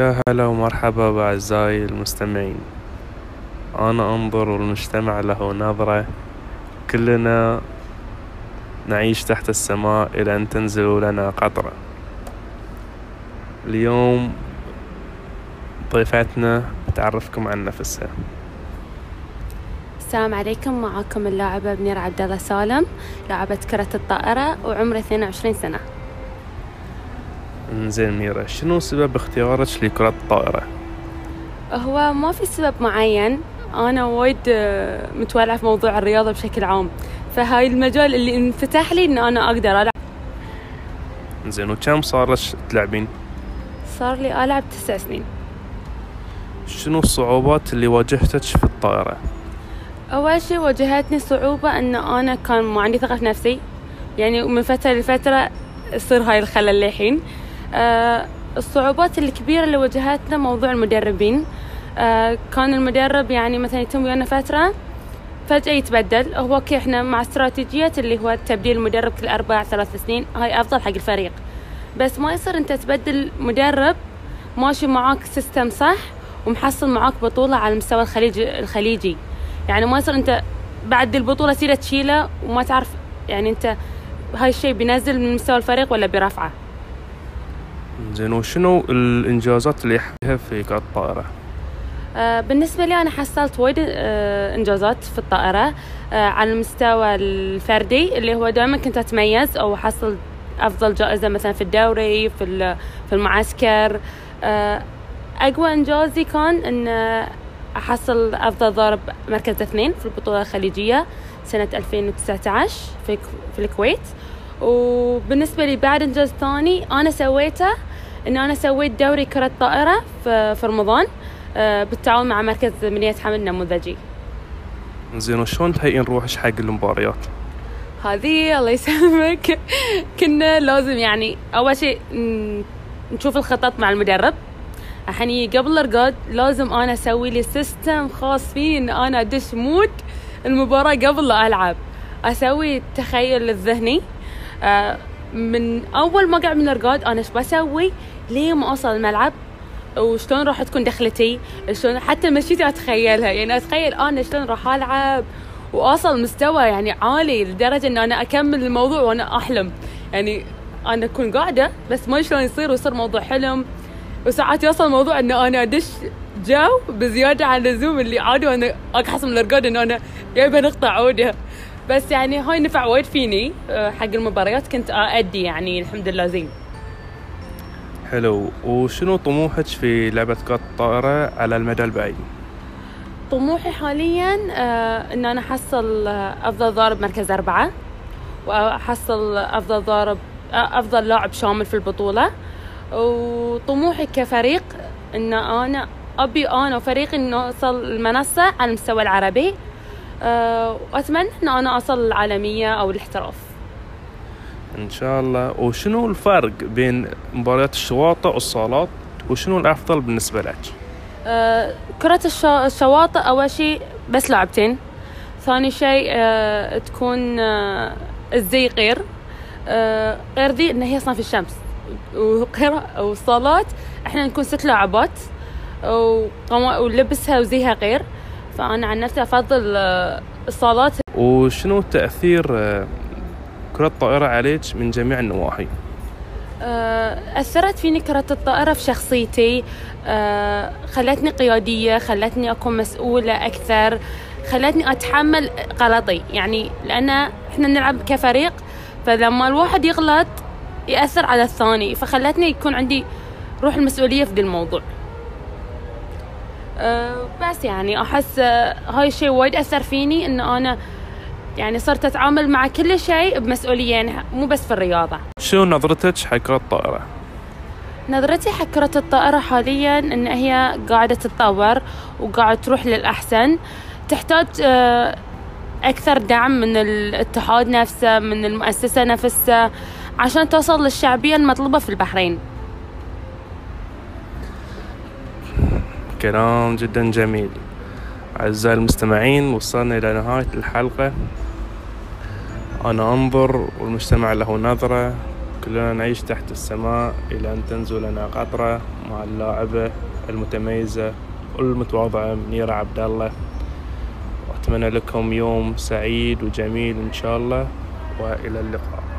يا هلا ومرحبا بأعزائي المستمعين. أنا أنظر والمجتمع له نظرة. كلنا نعيش تحت السماء إلى أن تنزل لنا قطرة. اليوم ضيفتنا تعرفكم عن نفسها. السلام عليكم معكم اللاعبة منير عبد الله سالم لاعبة كرة الطائرة وعمري 22 سنة. زين ميرا شنو سبب اختيارك لكرة الطائرة؟ هو ما في سبب معين أنا وايد آه، متولعة في موضوع الرياضة بشكل عام فهاي المجال اللي انفتح لي إن أنا أقدر ألعب زين وكم صار لك تلعبين؟ صار لي ألعب تسع سنين شنو الصعوبات اللي واجهتك في الطائرة؟ أول شي واجهتني صعوبة إن أنا كان ما عندي ثقة في نفسي يعني من فترة لفترة يصير هاي الخلل للحين الصعوبات الكبيرة اللي واجهتنا موضوع المدربين. آه كان المدرب يعني مثلا يتم ويانا فترة فجأة يتبدل. هو okay إحنا مع استراتيجية اللي هو تبديل المدرب كل أربع ثلاث سنين هاي أفضل حق الفريق. بس ما يصير أنت تبدل مدرب ماشي معاك system صح ومحصل معاك بطولة على المستوى الخليجي الخليجي. يعني ما يصير أنت بعد البطولة تيجي تشيله وما تعرف يعني أنت هاي الشيء بينزل من مستوى الفريق ولا بيرفعه زين وشنو الإنجازات اللي يحققها في كرة الطائرة؟ آه، بالنسبة لي أنا حصلت وايد آه، إنجازات في الطائرة آه، على المستوى الفردي اللي هو دائما كنت أتميز أو أحصل أفضل جائزة مثلا في الدوري في في المعسكر أقوى إنجازي كان إن أحصل أفضل ضارب مركز اثنين في البطولة الخليجية سنة 2019 في في الكويت وبالنسبة لي بعد إنجاز ثاني أنا سويته إن أنا سويت دوري كرة طائرة في رمضان آه، بالتعاون مع مركز منية حمل النموذجي. زين وشلون تهيئين روحك حق المباريات؟ هذه الله يسلمك. كنا لازم يعني أول شيء نشوف الخطط مع المدرب. الحين قبل الرقاد لازم أنا أسوي لي system خاص فيني إن أنا أدش mood المباراة قبل لا ألعب أسوي التخيل الذهني من أول ما قاعد من الرقاد أنا إيش بسوي؟ ليه ما أوصل الملعب؟ وشلون راح تكون دخلتي؟ شلون حتى مشيتي؟ أتخيلها. يعني أتخيل أنا شلون راح ألعب؟ وأوصل مستوى يعني عالي لدرجة ان أنا أكمل الموضوع وأنا أحلم. يعني أنا أكون قاعدة بس ما شلون يصير ويصير موضوع حلم. وساعات يوصل الموضوع ان أنا أدش جو بزيادة عن اللزوم اللي عادي وأنا أقحص من الرقاد ان أنا جايبة نقطة عودة. بس يعني هاي نفع وايد فيني آه، حق المباريات كنت أأدي يعني الحمد لله زين. حلو. وشنو طموحك في لعبة كرة الطائرة على المدى البعيد؟ طموحي حاليا آه إن أنا أحصل آه، أفضل ضارب مركز أربعة وأحصل أفضل ضارب آه، أفضل لاعب شامل في البطولة. وطموحي كفريق إن أنا أبي أنا وفريقي نوصل المنصة على المستوى العربي. آه واتمنى إن أنا أصل العالمية أو الاحتراف إن شاء الله. وشنو الفرق بين مباريات الشواطئ والصالات؟ وشنو الأفضل بالنسبة لك؟ آه، كرة الشواطئ أول شيء بس لاعبتين. ثاني شيء آه، تكون آه، الزي غير. آه، غير ذي إن هي صنف الشمس. وغير والصالات إحنا نكون ست لاعبات ولبسها وزيها غير. فأنا عن نفسي أفضل آه، الصالات. وشنو تأثير آه، كرة الطائرة عليك من جميع النواحي؟ آه، أثرت فيني كرة الطائرة في شخصيتي. خلتني قيادية خلتني أكون مسؤولة أكثر خلتني أتحمل غلطي. يعني لأن إحنا نلعب كفريق فلما الواحد يغلط يأثر على الثاني فخلتني يكون عندي روح المسؤولية في ذي الموضوع. آه، بس يعني أحس آه، هاي الشيء وايد أثر فيني إن أنا يعني صرت أتعامل مع كل شيء بمسؤولية يعني مو بس في الرياضة. شنو نظرتك حق كرة الطائرة؟ نظرتي حق كرة الطائرة حاليا إن هي قاعدة تتطور وقاعدة تروح للأحسن. تحتاج آه، أكثر دعم من الاتحاد نفسه من المؤسسة نفسها عشان توصل للشعبية المطلوبة في البحرين. كلام جدا جميل. أعزائي المستمعين وصلنا إلى نهاية الحلقة. أنا أنظر والمجتمع له نظرة. كلنا نعيش تحت السماء إلى أن تنزل لنا قطرة مع اللاعبة المتميزة والمتواضعة منيرة عبد الله. وأتمنى لكم يوم سعيد وجميل إن شاء الله وإلى اللقاء.